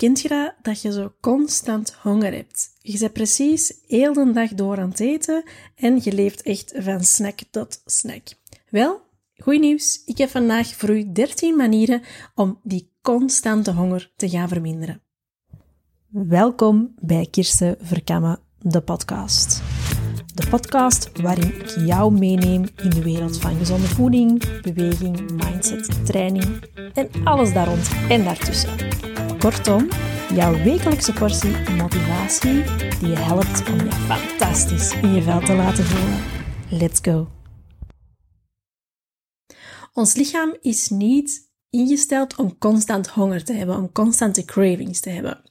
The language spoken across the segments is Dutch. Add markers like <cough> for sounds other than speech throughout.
Kent je dat? Je zo constant honger hebt. Je bent precies heel de dag door aan het eten en je leeft echt van snack tot snack. Wel, goed nieuws. Ik heb vandaag voor u 13 manieren om die constante honger te gaan verminderen. Welkom bij Kirsten Verkammen, de podcast. De podcast waarin ik jou meeneem in de wereld van gezonde voeding, beweging, mindset, training en alles daar rond en daartussen. Kortom, jouw wekelijkse portie motivatie die je helpt om je fantastisch in je vel te laten voelen. Let's go! Ons lichaam is niet ingesteld om constant honger te hebben, om constante cravings te hebben.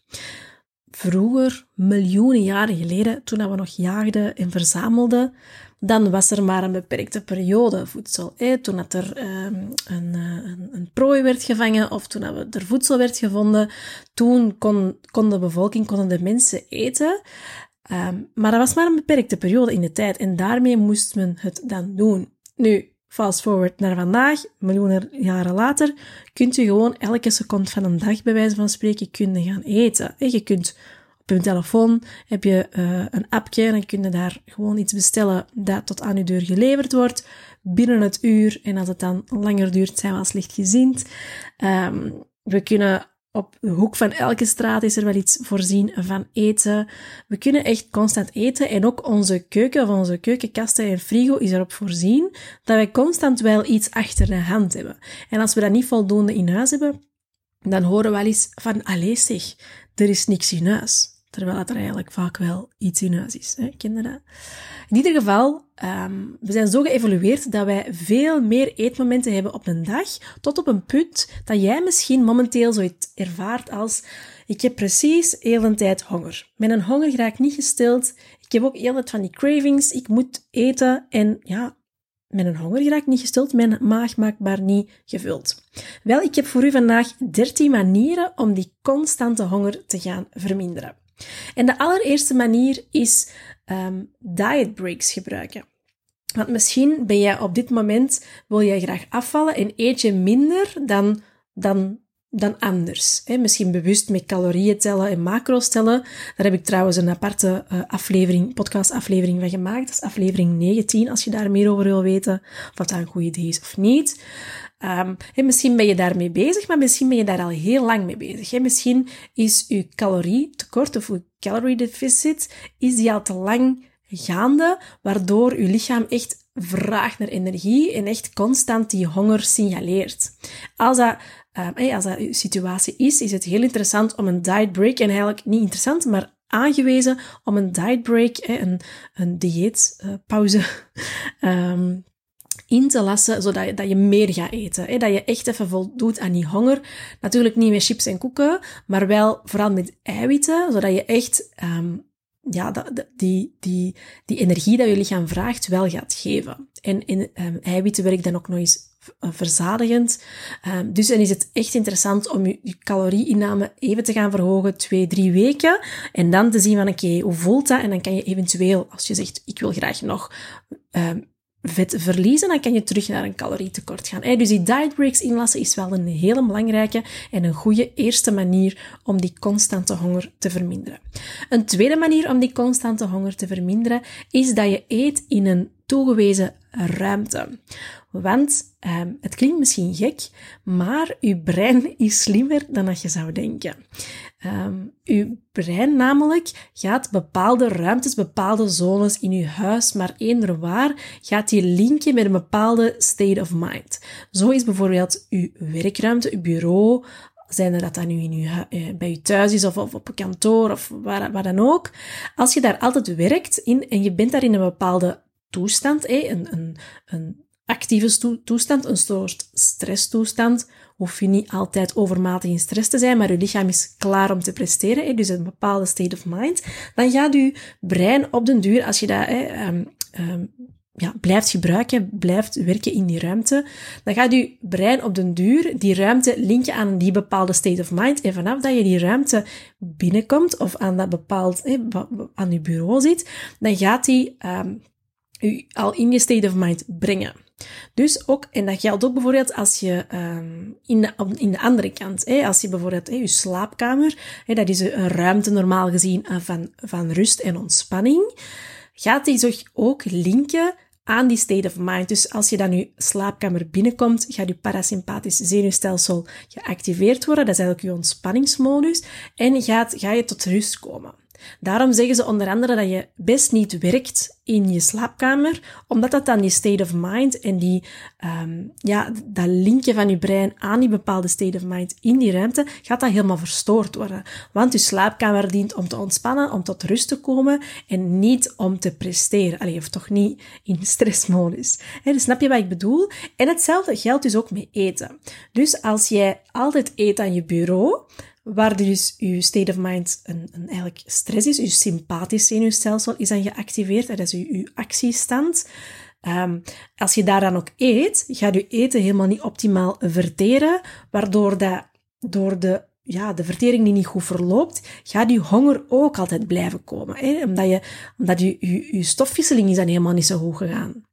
Vroeger, miljoenen jaren geleden, toen we nog jaagden en verzamelden, dan was er maar een beperkte periode voedsel. Toen dat er ehm, een, eh, een, een, prooi werd gevangen of toen dat er voedsel werd gevonden, toen kon, de bevolking, konden de mensen eten. Ehm, maar dat was maar een beperkte periode in de tijd en daarmee moest men het dan doen. Nu, fast forward naar vandaag, miljoenen jaren later, kunt u gewoon elke seconde van een dag, bij wijze van spreken, kunnen gaan eten. Je kunt op je telefoon heb je uh, een appje en dan kun je daar gewoon iets bestellen dat tot aan uw deur geleverd wordt binnen het uur. En als het dan langer duurt, zijn we als lichtgezind. Um, we kunnen op de hoek van elke straat is er wel iets voorzien van eten. We kunnen echt constant eten en ook onze keuken of onze keukenkasten en frigo is erop voorzien dat wij constant wel iets achter de hand hebben. En als we dat niet voldoende in huis hebben, dan horen we wel eens van, allee zeg, er is niks in huis. Terwijl het er eigenlijk vaak wel iets in huis is. Hè? Kinderen. In ieder geval, um, we zijn zo geëvolueerd dat wij veel meer eetmomenten hebben op een dag, tot op een punt dat jij misschien momenteel zoiets ervaart als ik heb precies heel de tijd honger. Mijn honger raakt niet gestild. Ik heb ook heel tijd van die cravings. Ik moet eten en ja, mijn honger raakt niet gestild, mijn maag maakt maar niet gevuld. Wel, ik heb voor u vandaag 13 manieren om die constante honger te gaan verminderen. En de allereerste manier is um, diet breaks gebruiken. Want misschien ben jij op dit moment, wil jij graag afvallen en eet je minder dan, dan, dan anders. Misschien bewust met calorieën tellen en macro's tellen. Daar heb ik trouwens een aparte uh, aflevering, podcastaflevering van gemaakt. Dat is aflevering 19, als je daar meer over wil weten. Of dat een goed idee is of niet. Um, misschien ben je daarmee bezig, maar misschien ben je daar al heel lang mee bezig. Misschien is je calorietekort of je calorie deficit is die al te lang gaande, waardoor je lichaam echt vraagt naar energie en echt constant die honger signaleert. Als dat, um, als dat je situatie is, is het heel interessant om een diet break, en eigenlijk niet interessant, maar aangewezen om een diet break, een, een dieetpauze, um, <laughs> in te lassen, zodat je, dat je meer gaat eten. Dat je echt even voldoet aan die honger. Natuurlijk niet met chips en koeken, maar wel vooral met eiwitten, zodat je echt um, ja, die, die, die energie dat je lichaam vraagt wel gaat geven. En in um, eiwitten werkt dan ook nog eens eh, verzadigend. Um, dus dan is het echt interessant om je, je calorieinname even te gaan verhogen, twee, drie weken. En dan te zien van, oké, hoe voelt dat? En dan kan je eventueel, als je zegt, ik wil graag nog um, vet verliezen, dan kan je terug naar een calorietekort gaan. Dus die diet breaks inlassen is wel een hele belangrijke en een goede eerste manier om die constante honger te verminderen. Een tweede manier om die constante honger te verminderen is dat je eet in een toegewezen ruimte. Want um, het klinkt misschien gek, maar uw brein is slimmer dan dat je zou denken. Um, uw brein namelijk gaat bepaalde ruimtes, bepaalde zones in uw huis, maar eender waar, gaat die linken met een bepaalde state of mind. Zo is bijvoorbeeld uw werkruimte, uw bureau, zijn er dat dan nu in uw, eh, bij je thuis is of, op een kantoor of waar, waar dan ook. Als je daar altijd werkt in, en je bent daar in een bepaalde toestand, een, een, een actieve toestand, een soort stresstoestand, hoef je niet altijd overmatig in stress te zijn, maar je lichaam is klaar om te presteren, dus een bepaalde state of mind, dan gaat je brein op den duur, als je dat um, um, ja, blijft gebruiken, blijft werken in die ruimte, dan gaat je brein op den duur die ruimte linken aan die bepaalde state of mind. En vanaf dat je die ruimte binnenkomt of aan dat bepaald, eh, aan je bureau zit, dan gaat die um, u al in je state of mind brengen. Dus ook, en dat geldt ook bijvoorbeeld als je um, in, de, in de andere kant, hè, als je bijvoorbeeld hè, je slaapkamer, hè, dat is een ruimte normaal gezien uh, van, van rust en ontspanning, gaat die zich ook linken aan die state of mind. Dus als je dan je slaapkamer binnenkomt, gaat je parasympathisch zenuwstelsel geactiveerd worden. Dat is eigenlijk je ontspanningsmodus. En gaat, ga je tot rust komen. Daarom zeggen ze onder andere dat je best niet werkt in je slaapkamer, omdat dat dan die state of mind en die, um, ja, dat linkje van je brein aan die bepaalde state of mind in die ruimte, gaat dat helemaal verstoord worden. Want je slaapkamer dient om te ontspannen, om tot rust te komen en niet om te presteren. Allee, of toch niet in stressmodus. Dus snap je wat ik bedoel? En hetzelfde geldt dus ook met eten. Dus als jij altijd eet aan je bureau, waar dus je state of mind een, een eigenlijk stress is. Je sympathisch zenuwstelsel is dan geactiveerd. Dat is je, je actiestand. Um, als je daar dan ook eet, gaat je eten helemaal niet optimaal verteren, waardoor dat door de ja, de vertering die niet goed verloopt, gaat die honger ook altijd blijven komen. Hè? Omdat, je, omdat je, je, je stofwisseling is dan helemaal niet zo goed gegaan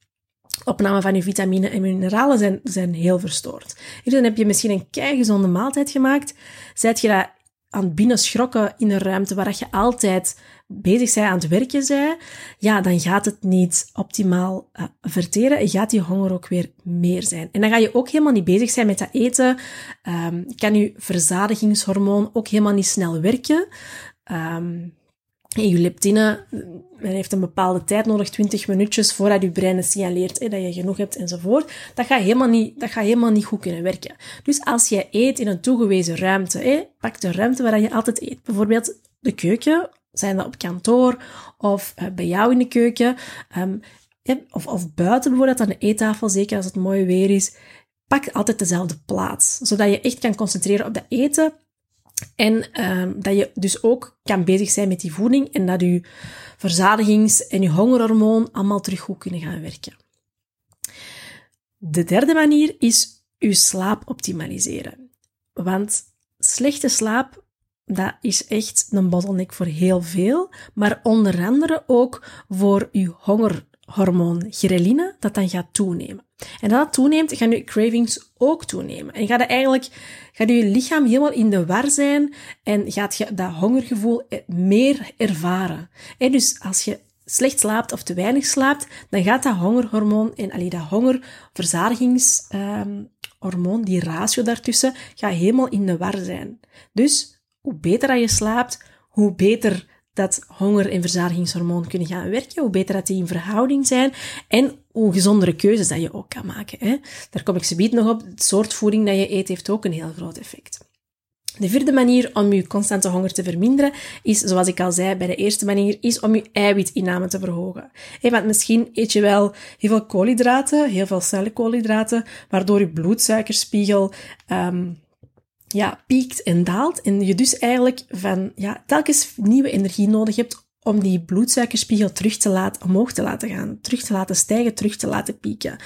opname van je vitamine en mineralen zijn, zijn heel verstoord. Dus dan heb je misschien een keigezonde maaltijd gemaakt. Zet je dat aan het binnen schrokken in een ruimte waar je altijd bezig bent aan het werken zij, ja, dan gaat het niet optimaal uh, verteren en gaat die honger ook weer meer zijn. En dan ga je ook helemaal niet bezig zijn met dat eten. Um, kan je verzadigingshormoon ook helemaal niet snel werken. En je leptine men heeft een bepaalde tijd nodig, 20 minuutjes, voordat je brein signaleert hè, dat je genoeg hebt enzovoort. Dat gaat, helemaal niet, dat gaat helemaal niet goed kunnen werken. Dus als je eet in een toegewezen ruimte, pak de ruimte waar je altijd eet. Bijvoorbeeld de keuken, zijn dat op kantoor of uh, bij jou in de keuken. Um, of, of buiten bijvoorbeeld aan de eettafel, zeker als het mooi weer is. Pak altijd dezelfde plaats, zodat je echt kan concentreren op dat eten en um, dat je dus ook kan bezig zijn met die voeding en dat je verzadigings- en je hongerhormoon allemaal terug goed kunnen gaan werken. De derde manier is je slaap optimaliseren. Want slechte slaap, dat is echt een bottleneck voor heel veel, maar onder andere ook voor je hongerhormoon ghreline, dat dan gaat toenemen. En dat toeneemt, gaan je cravings ook toenemen. En gaat, eigenlijk, gaat je lichaam helemaal in de war zijn en gaat je dat hongergevoel meer ervaren. En dus als je slecht slaapt of te weinig slaapt, dan gaat dat hongerhormoon en allee, dat hongerverzadigingshormoon, die ratio daartussen, gaat helemaal in de war zijn. Dus hoe beter dat je slaapt, hoe beter dat honger- en verzadigingshormoon kunnen gaan werken, hoe beter dat die in verhouding zijn en hoe gezondere keuzes dat je ook kan maken. Hè. Daar kom ik ze nog op. Het soort voeding dat je eet heeft ook een heel groot effect. De vierde manier om je constante honger te verminderen is, zoals ik al zei bij de eerste manier, is om je eiwitinname te verhogen. Hey, want misschien eet je wel heel veel koolhydraten, heel veel cellenkoolhydraten, waardoor je bloedsuikerspiegel um, ja, piekt en daalt. En je dus eigenlijk van, ja, telkens nieuwe energie nodig hebt om die bloedsuikerspiegel terug te laten, omhoog te laten gaan, terug te laten stijgen, terug te laten pieken.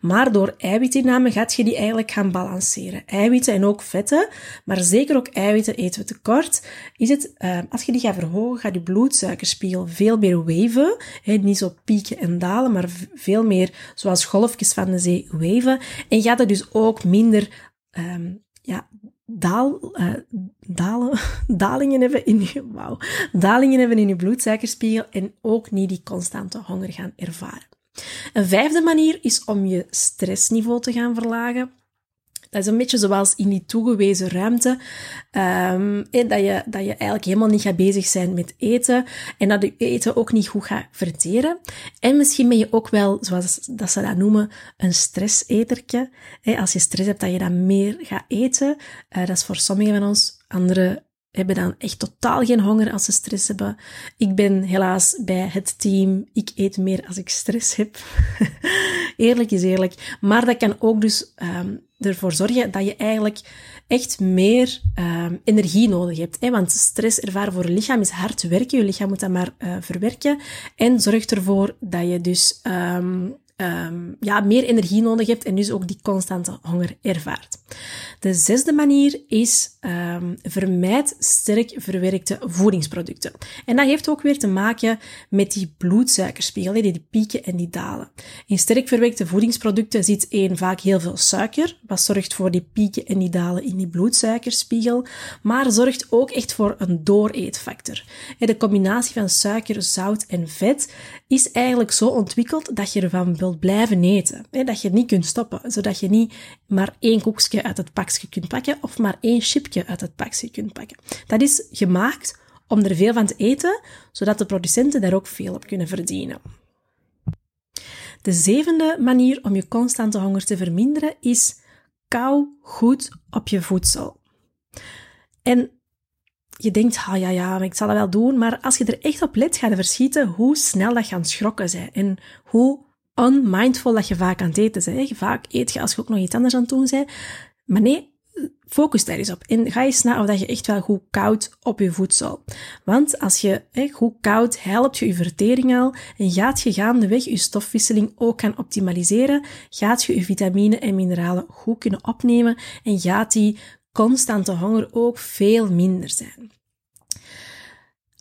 Maar door eiwitinname gaat je die eigenlijk gaan balanceren. Eiwitten en ook vetten, maar zeker ook eiwitten eten we tekort. Is het, uh, als je die gaat verhogen, gaat je bloedsuikerspiegel veel meer waven. He, niet zo pieken en dalen, maar veel meer zoals golfjes van de zee waven. En gaat het dus ook minder um, ja, daal, uh, dalen, <laughs> dalingen hebben in je, wauw, dalingen hebben in je bloedsuikerspiegel en ook niet die constante honger gaan ervaren. Een vijfde manier is om je stressniveau te gaan verlagen. Dat is een beetje zoals in die toegewezen ruimte. Um, dat, je, dat je eigenlijk helemaal niet gaat bezig zijn met eten. En dat je eten ook niet goed gaat verteren. En misschien ben je ook wel, zoals dat ze dat noemen, een stressetertje. Als je stress hebt, dat je dan meer gaat eten. Uh, dat is voor sommigen van ons. Anderen hebben dan echt totaal geen honger als ze stress hebben. Ik ben helaas bij het team. Ik eet meer als ik stress heb. <laughs> eerlijk is eerlijk. Maar dat kan ook dus um, ervoor zorgen dat je eigenlijk echt meer um, energie nodig hebt. Hè? Want stress ervaren voor je lichaam is hard werken. Je lichaam moet dat maar uh, verwerken. En zorgt ervoor dat je dus um, um, ja, meer energie nodig hebt en dus ook die constante honger ervaart. De zesde manier is um, vermijd sterk verwerkte voedingsproducten. En dat heeft ook weer te maken met die bloedsuikerspiegel, die, pieken en die dalen. In sterk verwerkte voedingsproducten zit één vaak heel veel suiker, wat zorgt voor die pieken en die dalen in die bloedsuikerspiegel, maar zorgt ook echt voor een dooreetfactor. De combinatie van suiker, zout en vet is eigenlijk zo ontwikkeld dat je ervan blijven eten. Dat je niet kunt stoppen, zodat je niet maar één koekje uit het pakje kunt pakken of maar één chipje uit het pakje kunt pakken. Dat is gemaakt om er veel van te eten, zodat de producenten daar ook veel op kunnen verdienen. De zevende manier om je constante honger te verminderen is kou goed op je voedsel. En je denkt, ah ja, ja, ik zal dat wel doen, maar als je er echt op let, ga je verschieten hoe snel dat je aan het schrokken bent en hoe unmindful dat je vaak aan het eten bent. Vaak eet je als je ook nog iets anders aan het doen bent. Maar nee, focus daar eens op. En ga eens na of dat je echt wel goed koud op je voedsel. Want als je goed koud, helpt je je vertering al en gaat je gaandeweg je stofwisseling ook gaan optimaliseren, gaat je je vitamine en mineralen goed kunnen opnemen en gaat die constante honger ook veel minder zijn.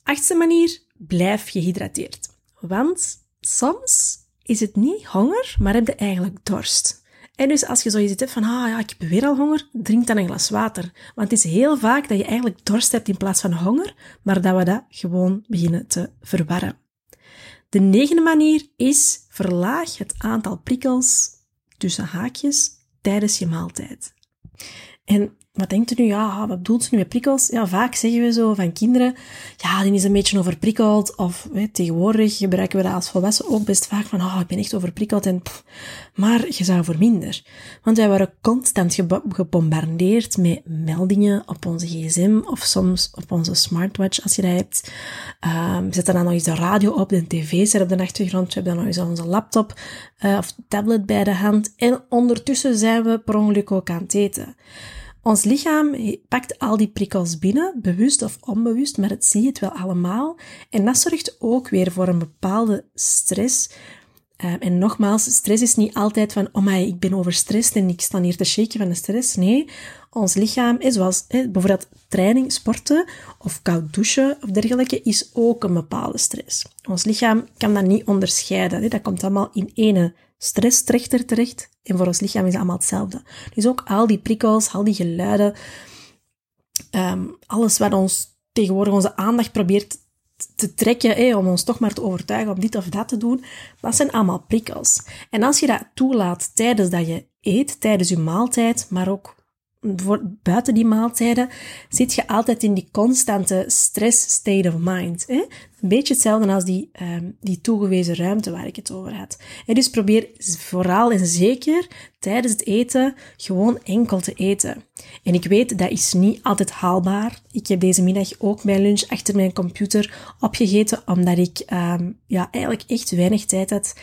Achtste manier, blijf gehydrateerd. Want soms is het niet honger, maar heb je eigenlijk dorst. En dus als je zoiets hebt van, ah ja, ik heb weer al honger, drink dan een glas water. Want het is heel vaak dat je eigenlijk dorst hebt in plaats van honger, maar dat we dat gewoon beginnen te verwarren. De negende manier is verlaag het aantal prikkels tussen haakjes tijdens je maaltijd. En wat denkt u nu? Ja, wat bedoelt ze nu met prikkels? Ja, vaak zeggen we zo van kinderen, ja, die is een beetje overprikkeld. Of tegenwoordig gebruiken we dat als volwassenen ook best vaak van, oh, ik ben echt overprikkeld. En, maar je zou voor minder. Want wij worden constant gebombardeerd met meldingen op onze gsm of soms op onze smartwatch als je dat hebt. Um, zet dan nog eens de radio op, de tv zet op de achtergrond, we hebben dan nog eens onze laptop uh, of tablet bij de hand. En ondertussen zijn we per ongeluk ook aan het eten. Ons lichaam pakt al die prikkels binnen, bewust of onbewust, maar het zie het wel allemaal. En dat zorgt ook weer voor een bepaalde stress. Uh, en nogmaals, stress is niet altijd van, oh my, ik ben overstrest en ik sta hier te shaken van de stress. Nee, ons lichaam, zoals eh, bijvoorbeeld training, sporten of koud douchen of dergelijke, is ook een bepaalde stress. Ons lichaam kan dat niet onderscheiden. Hè. Dat komt allemaal in ene stresstrechter terecht. En voor ons lichaam is het allemaal hetzelfde. Dus ook al die prikkels, al die geluiden, um, alles wat ons tegenwoordig onze aandacht probeert te trekken, om ons toch maar te overtuigen om dit of dat te doen, dat zijn allemaal prikkels. En als je dat toelaat tijdens dat je eet, tijdens je maaltijd, maar ook voor, buiten die maaltijden, zit je altijd in die constante stress state of mind. Een beetje hetzelfde als die, um, die toegewezen ruimte waar ik het over had. En dus probeer vooral en zeker tijdens het eten gewoon enkel te eten. En ik weet, dat is niet altijd haalbaar. Ik heb deze middag ook mijn lunch achter mijn computer opgegeten, omdat ik um, ja, eigenlijk echt weinig tijd had.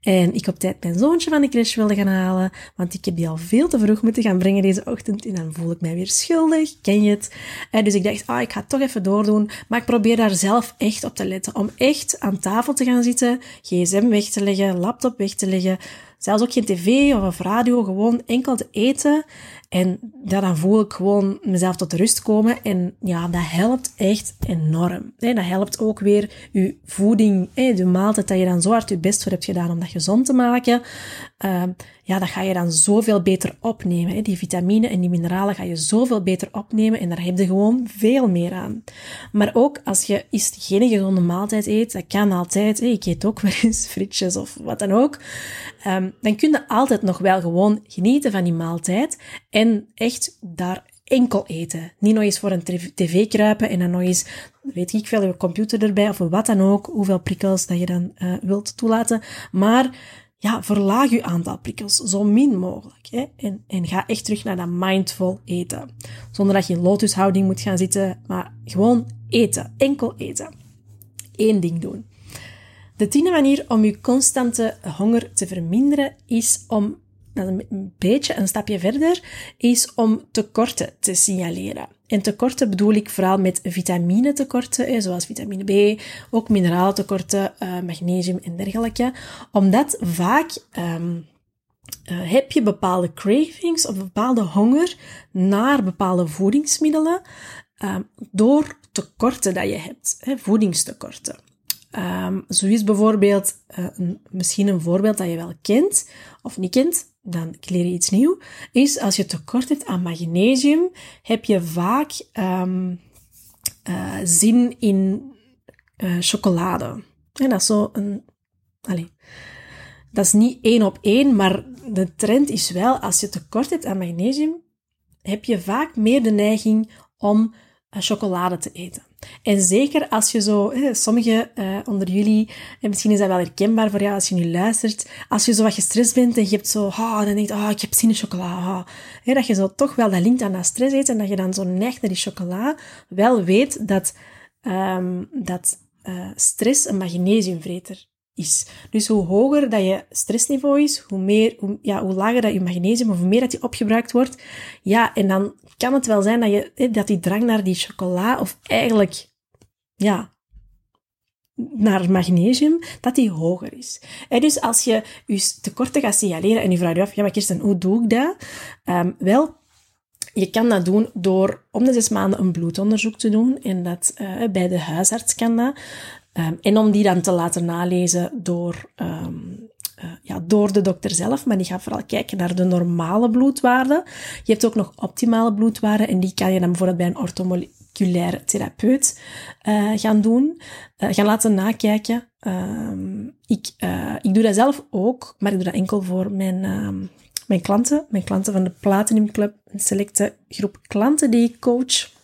En ik op tijd mijn zoontje van de crash wilde gaan halen, want ik heb die al veel te vroeg moeten gaan brengen deze ochtend. En dan voel ik mij weer schuldig, ken je het? En dus ik dacht, ah, ik ga het toch even doordoen. Maar ik probeer daar zelf echt op te letten. Om echt aan tafel te gaan zitten, gsm weg te leggen, laptop weg te leggen. Zelfs ook geen tv of radio, gewoon enkel te eten. En ja, dan voel ik gewoon mezelf tot rust komen. En ja, dat helpt echt enorm. Dat helpt ook weer je voeding, de maaltijd dat je dan zo hard je best voor hebt gedaan om dat gezond te maken. Ja, dat ga je dan zoveel beter opnemen. Die vitamine en die mineralen ga je zoveel beter opnemen en daar heb je gewoon veel meer aan. Maar ook als je eens geen gezonde maaltijd eet, dat kan altijd. Ik eet ook <laughs> wel eens frietjes of wat dan ook. Ehm, dan kun je altijd nog wel gewoon genieten van die maaltijd en echt daar enkel eten. Niet nog eens voor een tv kruipen en dan nog eens, weet ik veel, je computer erbij of wat dan ook, hoeveel prikkels dat je dan uh, wilt toelaten. Maar ja, verlaag je aantal prikkels zo min mogelijk. Hè? En, en ga echt terug naar dat mindful eten. Zonder dat je in lotushouding moet gaan zitten, maar gewoon eten. Enkel eten. Eén ding doen. De tiende manier om je constante honger te verminderen is om, een beetje een stapje verder, is om tekorten te signaleren. En tekorten bedoel ik vooral met vitaminetekorten, zoals vitamine B, ook mineralentekorten, uh, magnesium en dergelijke. Omdat vaak um, uh, heb je bepaalde cravings of bepaalde honger naar bepaalde voedingsmiddelen um, door tekorten dat je hebt, voedingstekorten. Um, zo is bijvoorbeeld, een, misschien een voorbeeld dat je wel kent of niet kent, dan leer je iets nieuws, is als je tekort hebt aan magnesium, heb je vaak um, uh, zin in uh, chocolade. En dat is zo een... Allez, dat is niet één op één, maar de trend is wel, als je tekort hebt aan magnesium, heb je vaak meer de neiging om chocolade te eten. En zeker als je zo, sommigen uh, onder jullie, en misschien is dat wel herkenbaar voor jou als je nu luistert, als je zo wat gestrest bent en je hebt zo, oh, dan denk je, oh, ik heb zin in chocola. Oh. dat je zo toch wel dat linkt aan dat stress eet en dat je dan zo neigt naar die chocola, wel weet dat, um, dat uh, stress een magnesiumvreter is. Dus hoe hoger dat je stressniveau is, hoe, meer, hoe, ja, hoe lager dat je magnesium, of hoe meer dat die opgebruikt wordt. Ja, en dan kan het wel zijn dat, je, dat die drang naar die chocola, of eigenlijk, ja, naar magnesium, dat die hoger is. Dus als je je tekorten gaat signaleren en je vraagt je af, ja, maar Kirsten, hoe doe ik dat? Um, wel, je kan dat doen door om de zes maanden een bloedonderzoek te doen. En dat uh, bij de huisarts kan dat. Um, en om die dan te laten nalezen door, um, uh, ja, door de dokter zelf. Maar die gaat vooral kijken naar de normale bloedwaarden. Je hebt ook nog optimale bloedwaarden. En die kan je dan bijvoorbeeld bij een orthomoleculaire therapeut uh, gaan doen. Uh, gaan laten nakijken. Um, ik, ik doe dat zelf ook, maar ik doe dat enkel voor mijn, mijn klanten. Mijn klanten van de Platinum Club. Een selecte groep klanten die ik coach.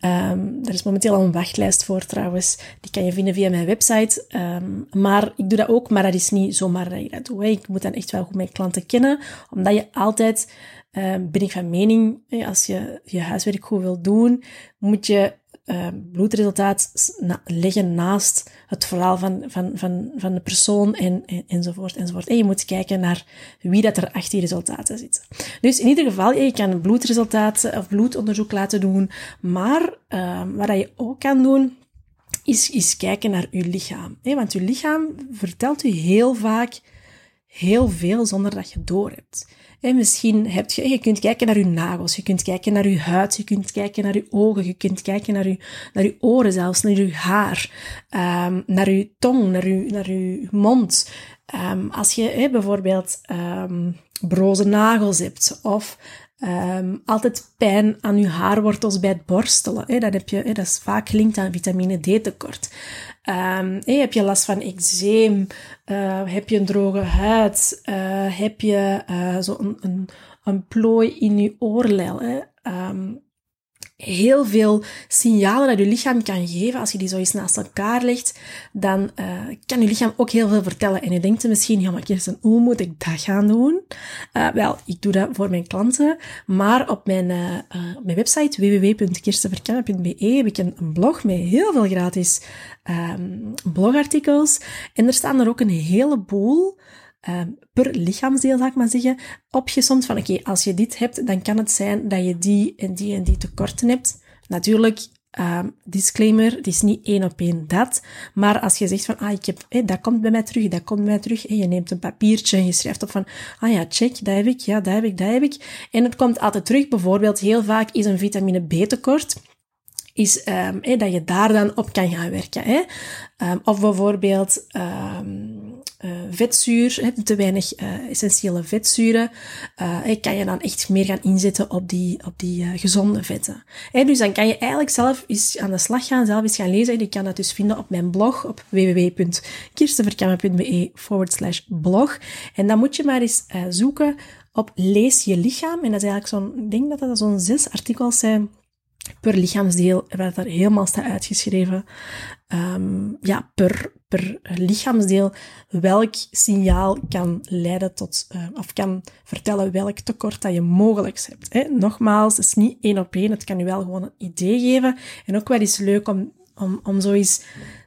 Um, er is momenteel al een wachtlijst voor trouwens. Die kan je vinden via mijn website. Um, maar ik doe dat ook, maar dat is niet zomaar dat ik dat doe. Ik moet dan echt wel goed mijn klanten kennen, omdat je altijd, um, ben ik van mening, als je je huiswerk goed wil doen, moet je uh, bloedresultaat leggen naast het verhaal van, van, van, van de persoon en, en, enzovoort, enzovoort. En je moet kijken naar wie dat er achter die resultaten zit. Dus in ieder geval, je kan bloedresultaten of bloedonderzoek laten doen, maar uh, wat je ook kan doen, is, is kijken naar je lichaam. Want je lichaam vertelt je heel vaak heel veel zonder dat je door hebt. En misschien heb je, je kunt kijken naar je nagels, je kunt kijken naar je huid, je kunt kijken naar je ogen, je kunt kijken naar je, naar je oren zelfs, naar je haar, um, naar je tong, naar je, naar je mond. Um, als je bijvoorbeeld um, broze nagels hebt of altijd pijn aan je haarwortels bij het borstelen. Hè, heb je, dat is vaak gelinkt aan vitamine D tekort. Um, heb je last van eczeem? Uh, heb je een droge huid? Uh, heb je uh, zo een, een, plooi in je oorlel? Hè? Um, heel veel signalen dat je lichaam kan geven. Als je die zo eens naast elkaar legt, dan uh, kan je lichaam ook heel veel vertellen. En je denkt misschien, ja, maar Kirsten, hoe moet ik dat gaan doen? Uh, wel, ik doe dat voor mijn klanten. Maar op mijn, uh, op mijn website www.kirstenverkennen.be heb ik een, blog met heel veel gratis um, blogartikels. En er staan er ook een heleboel Ehm, per lichaamsdeel, zal ik maar zeggen, opgesomd van oké, als je dit hebt, dan kan het zijn dat je die en die en die tekorten hebt. Natuurlijk, um, disclaimer, het is niet één op één dat, maar als je zegt van, ah, ik heb, dat komt bij mij terug, dat komt bij mij terug, en je neemt een papiertje en je schrijft op van, ah ja, check, dat heb ik, ja, dat heb ik, dat heb ik. En het komt altijd terug, bijvoorbeeld, heel vaak is een vitamine B tekort is um, hey, dat je daar dan op kan gaan werken. Hè? Of bijvoorbeeld um, uh, vetzuur, hè, te weinig uh, essentiële vetzuren, uh, kan je dan echt meer gaan inzetten op die, op die gezonde vetten. Hè, dus dan kan je eigenlijk zelf eens aan de slag gaan, zelf eens gaan lezen. Je kan dat dus vinden op mijn blog op www.kirstenverkammen.be forward slash blog. En dan moet je maar eens zoeken op Lees je lichaam. En dat is eigenlijk zo'n, ik denk dat dat zo'n zes artikels zijn per lichaamsdeel werd daar helemaal staat uitgeschreven. Um, ja, per, per lichaamsdeel welk signaal kan leiden tot, uh, of kan vertellen welk tekort dat je mogelijk hebt. Hè. Nogmaals, het is niet één op één, het kan je wel gewoon een idee geven. En ook wel eens leuk om, om, om zo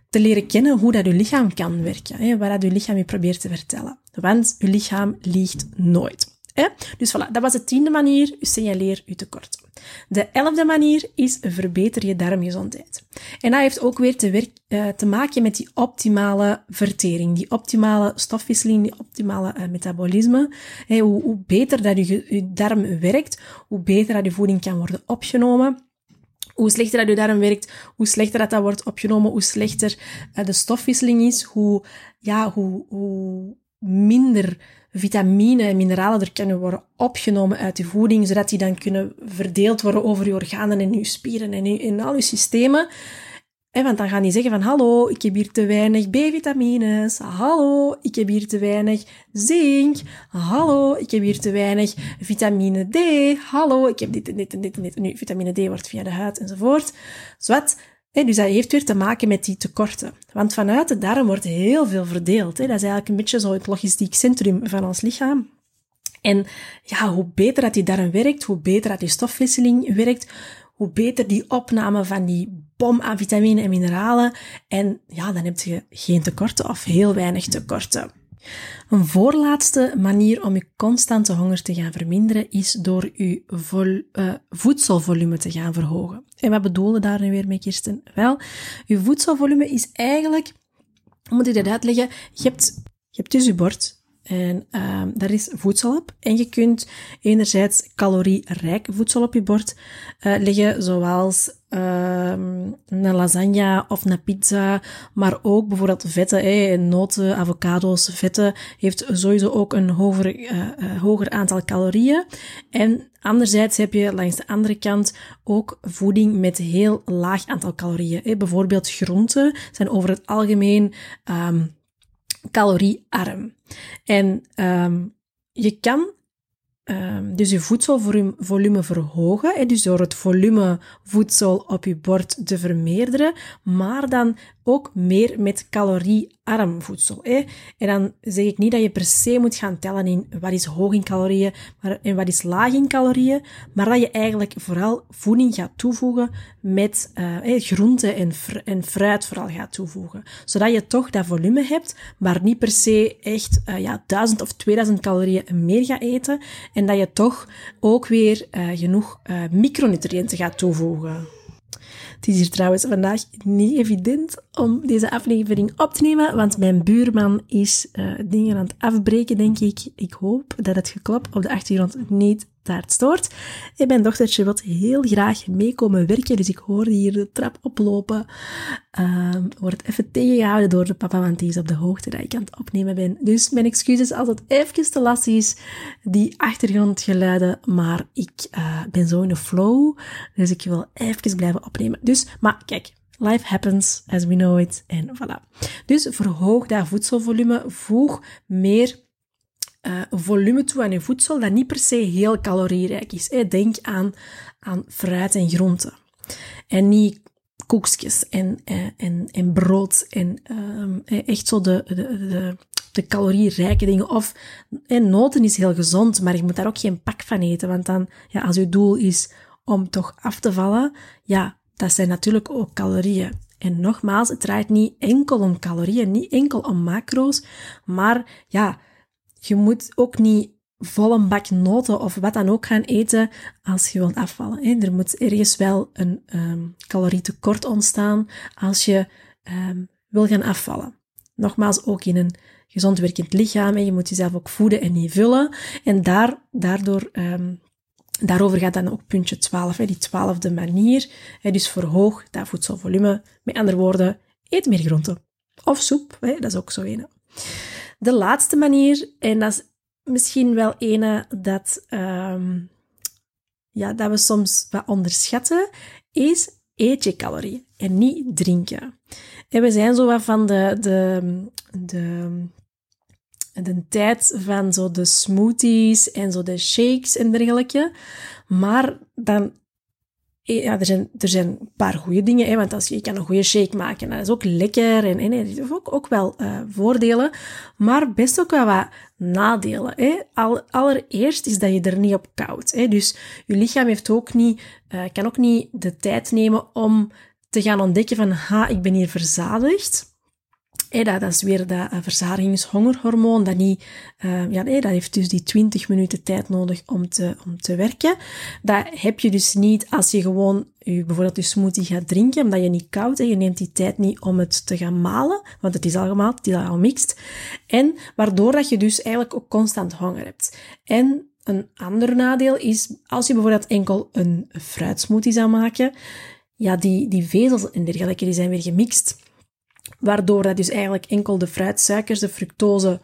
te leren kennen hoe dat je lichaam kan werken, hè, waar je lichaam je probeert te vertellen. Want je lichaam liegt nooit. Hè? Dus voilà, dat was de tiende manier, u signaleer uw tekort. De elfde manier is verbeter je darmgezondheid. En dat heeft ook weer te, werk, uh, te maken met die optimale vertering, die optimale stofwisseling, die optimale uh, metabolisme. Hoe, hoe, beter dat je, je darm werkt, hoe beter dat je voeding kan worden opgenomen. Hoe slechter dat je darm werkt, hoe slechter dat, dat wordt opgenomen, hoe slechter uh, de stofwisseling is, hoe, ja, hoe, hoe minder vitamine en mineralen er kunnen worden opgenomen uit de voeding, zodat die dan kunnen verdeeld worden over je organen en je spieren en in al je systemen. En want dan gaan die zeggen van, hallo, ik heb hier te weinig B-vitamines. Hallo, ik heb hier te weinig zink. Hallo, ik heb hier te weinig vitamine D. Hallo, ik heb dit en dit en dit en dit. Nu, vitamine D wordt via de huid enzovoort. Zwat. Dus dat heeft weer te maken met die tekorten. Want vanuit de darm wordt heel veel verdeeld. Dat is eigenlijk een beetje zo het logistiek centrum van ons lichaam. En ja, hoe beter dat die darm werkt, hoe beter dat die stofwisseling werkt, hoe beter die opname van die bom aan vitamine en mineralen. En ja, dan heb je geen tekorten of heel weinig tekorten. Een voorlaatste manier om je constante honger te gaan verminderen is door je vol, uh, voedselvolume te gaan verhogen. En wat bedoelde daar nu weer mee, Kirsten? Wel, je voedselvolume is eigenlijk, moet ik dat uitleggen? Je hebt, je hebt dus je bord, en um, daar is voedsel op. En je kunt enerzijds calorierijk voedsel op je bord uh, leggen, zoals um, een lasagne of een pizza. Maar ook bijvoorbeeld vetten, eh, noten, avocado's, vetten heeft sowieso ook een hoger, uh, hoger aantal calorieën. En anderzijds heb je langs de andere kant ook voeding met heel laag aantal calorieën. Eh. Bijvoorbeeld groenten zijn over het algemeen um, caloriearm. En um, je kan um, dus je voedselvolume verhogen, hè, dus door het volume voedsel op je bord te vermeerderen, maar dan ook meer met caloriearm voedsel. Hè? En dan zeg ik niet dat je per se moet gaan tellen in wat is hoog in calorieën maar, en wat is laag in calorieën, maar dat je eigenlijk vooral voeding gaat toevoegen met uh, groenten en, en fruit vooral gaat toevoegen. Zodat je toch dat volume hebt, maar niet per se echt uh, ja, 1000 of 2000 calorieën meer gaat eten. En dat je toch ook weer uh, genoeg micronutriënten gaat toevoegen. Het is hier trouwens vandaag niet evident om deze aflevering op te nemen, want mijn buurman is uh, dingen aan het afbreken, denk ik. Ik hoop dat het geklop op de achtergrond niet daar stoort. En mijn dochtertje wil heel graag meekomen werken, dus ik hoor hier de trap oplopen. Um, wordt even tegengehouden door de papa, want die is op de hoogte dat ik aan het opnemen ben. Dus mijn excuses als het even te lastig is, die achtergrondgeluiden, maar ik uh, ben zo in de flow, dus ik wil even blijven opnemen. Dus, maar kijk, Life happens as we know it. En voilà. Dus verhoog dat voedselvolume. Voeg meer uh, volume toe aan je voedsel dat niet per se heel calorierijk is. Denk aan, aan fruit en groenten. En niet koekjes en, en, eh, en, en brood en um, echt zo de, de, de, calorierijke dingen. Of en noten is heel gezond, maar je moet daar ook geen pak van eten. Want dan, ja, als je doel is om toch af te vallen, ja, dat zijn natuurlijk ook calorieën. En nogmaals, het draait niet enkel om calorieën, niet enkel om macro's, maar ja, je moet ook niet vol een bak noten of wat dan ook gaan eten als je wilt afvallen. Hè. Er moet ergens wel een um, calorietekort ontstaan als je um, wil gaan afvallen. Nogmaals, ook in een gezond werkend lichaam. Je moet jezelf ook voeden en niet vullen. En daar, daardoor, um, daarover gaat dan ook puntje 12, hè, die twaalfde manier. Hè, dus verhoog dat voedselvolume. Met andere woorden, eet meer groenten. Of soep, hè, dat is ook zo een. De laatste manier, en dat is misschien wel ene dat, um, ja, dat we soms wat onderschatten, is eet je calorieën en niet drinken. En we zijn zo wat van de, de, de, de tijd van zo de smoothies en zo de shakes en dergelijke. Maar dan ja, er zijn, er zijn een paar goede dingen, hè, want als je, je kan een goede shake maken, dat is ook lekker en, en heeft ook, ook wel uh, voordelen, maar best ook wel wat nadelen. Hè. Al, allereerst is dat je er niet op koud. Hè. Dus je lichaam heeft ook niet, uh, kan ook niet de tijd nemen om te gaan ontdekken van, ha, ik ben hier verzadigd. Dat, dat is weer dat uh, dat niet, uh, ja, dat heeft dus die 20 minuten tijd nodig om te, om te werken. Dat heb je dus niet als je gewoon je, bijvoorbeeld je smoothie gaat drinken, omdat je niet koud en je neemt die tijd niet om het te gaan malen, want het is al gemaald, het is al mixed. En waardoor dat je dus eigenlijk ook constant honger hebt. En een ander nadeel is, als je bijvoorbeeld enkel een fruitsmoothie zou maken, ja, die, die vezels en dergelijke, die zijn weer gemixt. Waardoor dat dus eigenlijk enkel de fruitsuikers, de fructose,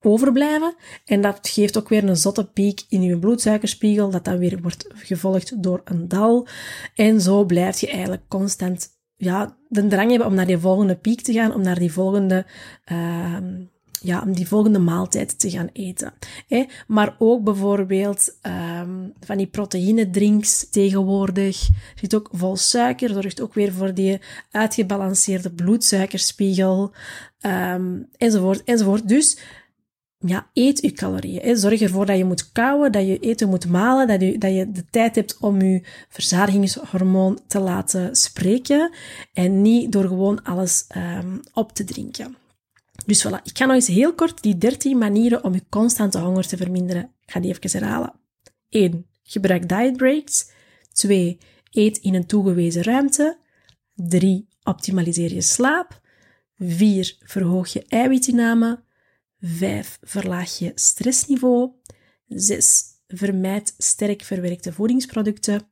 overblijven. En dat geeft ook weer een zotte piek in je bloedsuikerspiegel, dat dan weer wordt gevolgd door een dal. En zo blijf je eigenlijk constant ja, de drang hebben om naar die volgende piek te gaan, om naar die volgende uh, ja, om die volgende maaltijd te gaan eten. Hè? Maar ook bijvoorbeeld um, van die proteïnedrinks tegenwoordig. Zit ook vol suiker, zorgt ook weer voor die uitgebalanceerde bloedsuikerspiegel. Um, enzovoort, enzovoort. Dus ja, eet je calorieën. Hè. Zorg ervoor dat je moet kouwen, dat je eten moet malen, dat je, dat je de tijd hebt om je verzadigingshormoon te laten spreken en niet door gewoon alles um, op te drinken. Dus voilà, ik ga nog eens heel kort die 13 manieren om je constante honger te verminderen. Ik ga die even herhalen. 1. Gebruik diet breaks. 2. Eet in een toegewezen ruimte. 3. Optimaliseer je slaap. 4. Verhoog je eiwitinname. 5. Verlaag je stressniveau. 6. Vermijd sterk verwerkte voedingsproducten.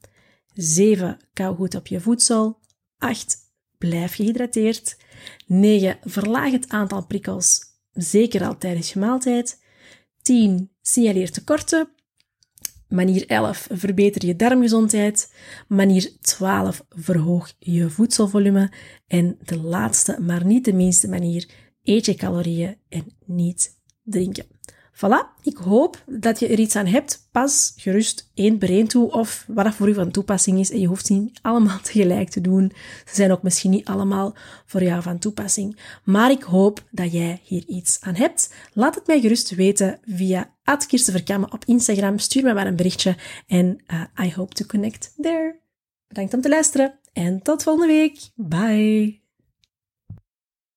7. Kou goed op je voedsel. 8. Blijf gehydrateerd. 9. Verlaag het aantal prikkels, zeker al tijdens je maaltijd. 10. Signaleer tekorten. Manier 11. Verbeter je darmgezondheid. Manier 12. Verhoog je voedselvolume. En de laatste, maar niet de minste manier, eet je calorieën en niet drinken. Voilà, ik hoop dat je er iets aan hebt. Pas gerust één één toe of wat dat voor u van toepassing is. En je hoeft ze niet allemaal <laughs> tegelijk te doen. Ze zijn ook misschien niet allemaal voor jou van toepassing. Maar ik hoop dat jij hier iets aan hebt. Laat het mij gerust weten via Verkamme op Instagram. Stuur me maar een berichtje en uh, I hope to connect there. Bedankt om te luisteren en tot volgende week. Bye!